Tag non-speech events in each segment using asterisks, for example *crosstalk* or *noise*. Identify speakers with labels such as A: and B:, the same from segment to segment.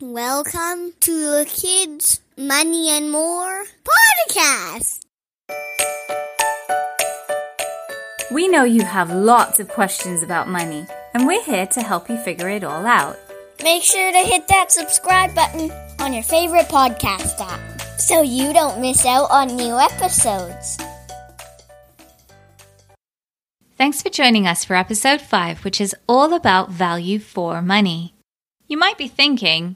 A: Welcome to the Kids Money and More podcast.
B: We know you have lots of questions about money, and we're here to help you figure it all out.
A: Make sure to hit that subscribe button on your favorite podcast app so you don't miss out on new episodes.
B: Thanks for joining us for episode 5, which is all about value for money. You might be thinking,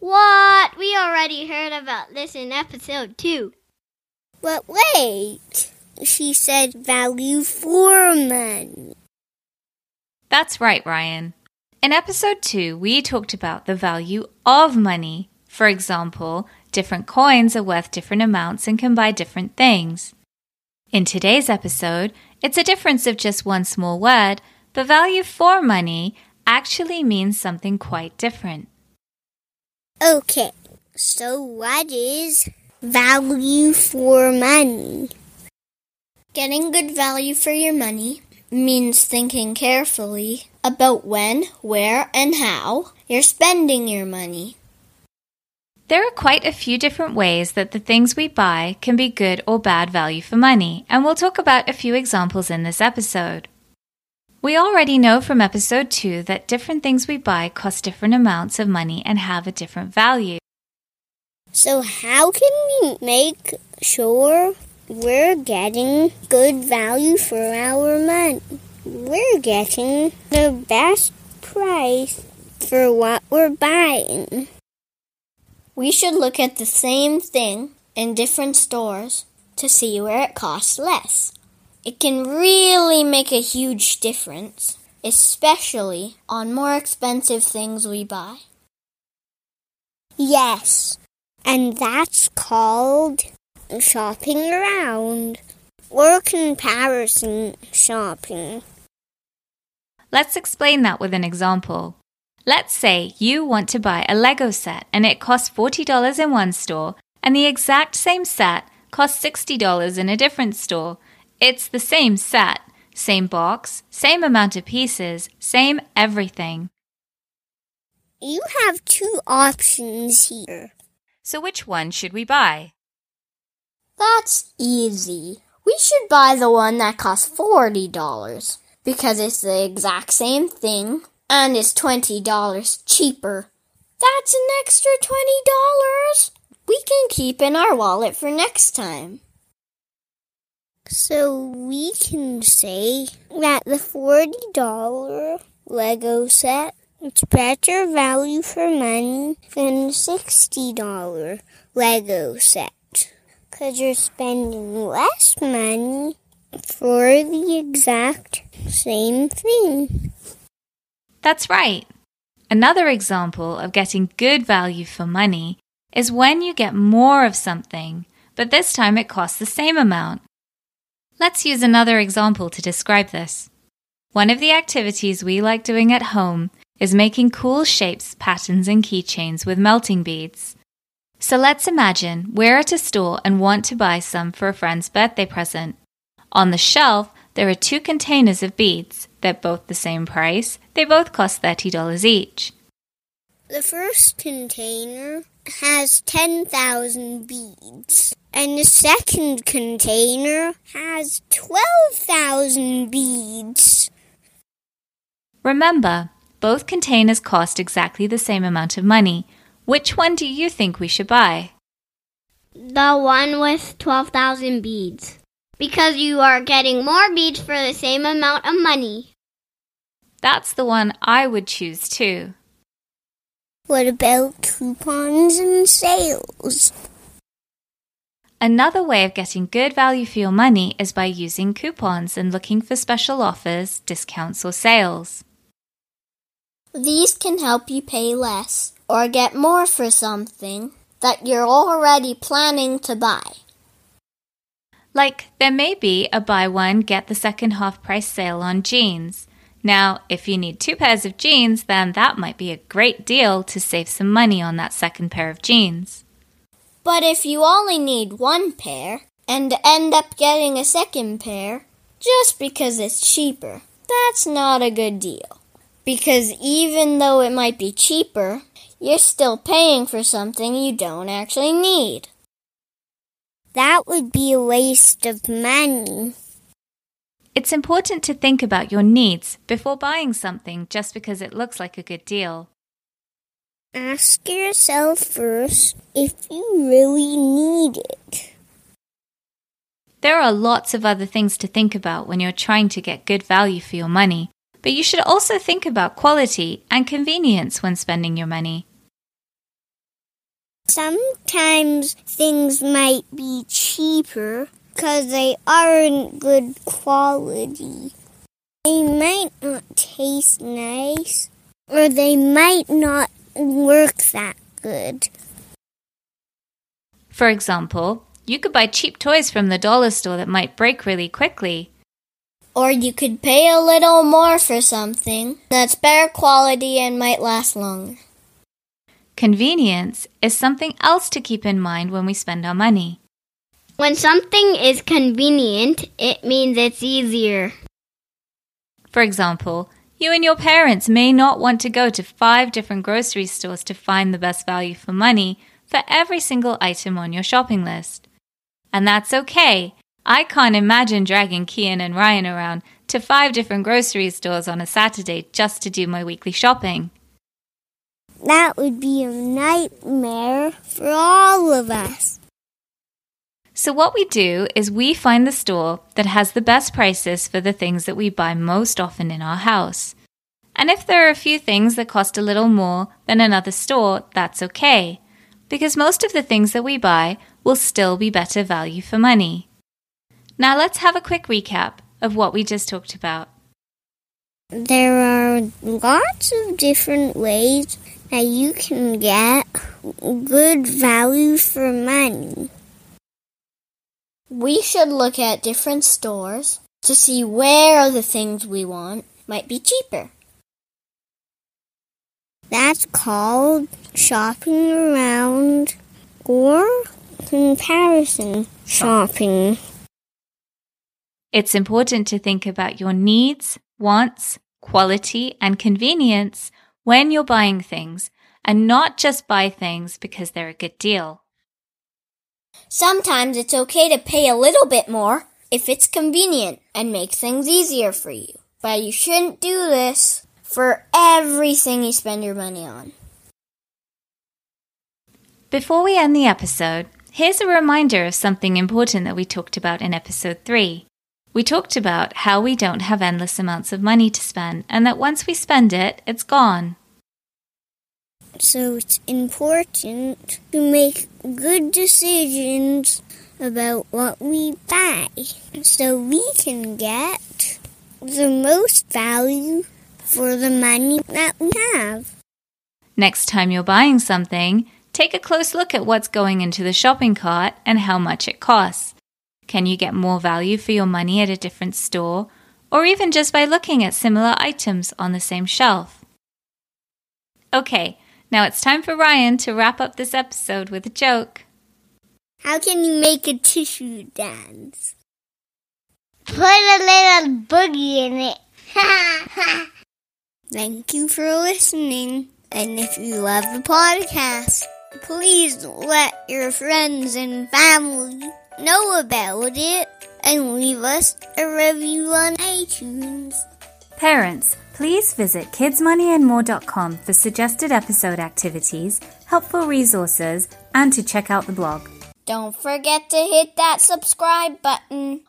C: What? We already heard about this in episode 2.
A: But wait, she said value for money.
B: That's right, Ryan. In episode 2, we talked about the value of money. For example, different coins are worth different amounts and can buy different things. In today's episode, it's a difference of just one small word, but value for money actually means something quite different.
A: Okay, so what is value for money? Getting good value for your money means thinking carefully about when, where, and how you're spending your money.
B: There are quite a few different ways that the things we buy can be good or bad value for money, and we'll talk about a few examples in this episode. We already know from episode 2 that different things we buy cost different amounts of money and have a different value.
A: So, how can we make sure we're getting good value for our money? We're getting the best price for what we're buying. We should look at the same thing in different stores to see where it costs less. It can really make a huge difference, especially on more expensive things we buy. Yes, and that's called shopping around or comparison shopping.
B: Let's explain that with an example. Let's say you want to buy a Lego set and it costs $40 in one store and the exact same set costs $60 in a different store. It's the same set, same box, same amount of pieces, same everything.
A: You have two options here.
B: So which one should we buy?
A: That's easy. We should buy the one that costs $40 because it's the exact same thing and is $20 cheaper. That's an extra $20 we can keep in our wallet for next time. So we can say that the $40 Lego set is better value for money than the $60 Lego set. Because you're spending less money for the exact same thing.
B: That's right. Another example of getting good value for money is when you get more of something, but this time it costs the same amount. Let's use another example to describe this. One of the activities we like doing at home is making cool shapes, patterns, and keychains with melting beads. So let's imagine we're at a store and want to buy some for a friend's birthday present. On the shelf, there are two containers of beads. They're both the same price. They both cost $30 each.
A: The first container has 10,000 beads, and the second container has 12,000 beads.
B: Remember, both containers cost exactly the same amount of money. Which one do you think we should buy?
C: The one with 12,000 beads. Because you are getting more beads for the same amount of money.
B: That's the one I would choose too.
A: What about coupons and sales?
B: Another way of getting good value for your money is by using coupons and looking for special offers, discounts, or sales.
A: These can help you pay less or get more for something that you're already planning to buy.
B: Like, there may be a buy one, get the second half price sale on jeans. Now, if you need two pairs of jeans, then that might be a great deal to save some money on that second pair of jeans.
A: But if you only need one pair and end up getting a second pair just because it's cheaper, that's not a good deal.
C: Because even though it might be cheaper, you're still paying for something you don't actually need.
A: That would be a waste of money.
B: It's important to think about your needs before buying something just because it looks like a good deal.
A: Ask yourself first if you really need it.
B: There are lots of other things to think about when you're trying to get good value for your money, but you should also think about quality and convenience when spending your money.
A: Sometimes things might be cheaper because they aren't good quality. They might not taste nice, or they might not work that good.
B: For example, you could buy cheap toys from the dollar store that might break really quickly.
C: Or you could pay a little more for something that's better quality and might last longer.
B: Convenience is something else to keep in mind when we spend our money.
C: When something is convenient, it means it's easier.
B: For example, you and your parents may not want to go to five different grocery stores to find the best value for money for every single item on your shopping list. And that's okay. I can't imagine dragging Kian and Ryan around to five different grocery stores on a Saturday just to do my weekly shopping.
A: That would be a nightmare for all of us.
B: So, what we do is we find the store that has the best prices for the things that we buy most often in our house. And if there are a few things that cost a little more than another store, that's okay, because most of the things that we buy will still be better value for money. Now, let's have a quick recap of what we just talked about.
A: There are lots of different ways that you can get good value for money.
C: We should look at different stores to see where the things we want might be cheaper.
A: That's called shopping around or comparison shopping.
B: It's important to think about your needs, wants, quality, and convenience when you're buying things and not just buy things because they're a good deal.
C: Sometimes it's okay to pay a little bit more if it's convenient and makes things easier for you. But you shouldn't do this for everything you spend your money on.
B: Before we end the episode, here's a reminder of something important that we talked about in episode 3. We talked about how we don't have endless amounts of money to spend and that once we spend it, it's gone.
A: So it's important to make good decisions about what we buy so we can get the most value for the money that we have.
B: Next time you're buying something, take a close look at what's going into the shopping cart and how much it costs. Can you get more value for your money at a different store, or even just by looking at similar items on the same shelf? Okay, now it's time for Ryan to wrap up this episode with a joke.
A: How can you make a tissue dance?
C: Put a little boogie in it. *laughs*
A: Thank you for listening. And if you love the podcast, please let your friends and family know about it and leave us a review on iTunes.
B: Parents, please visit kidsmoneyandmore.com for suggested episode activities, helpful resources, and to check out the blog.
C: Don't forget to hit that subscribe button.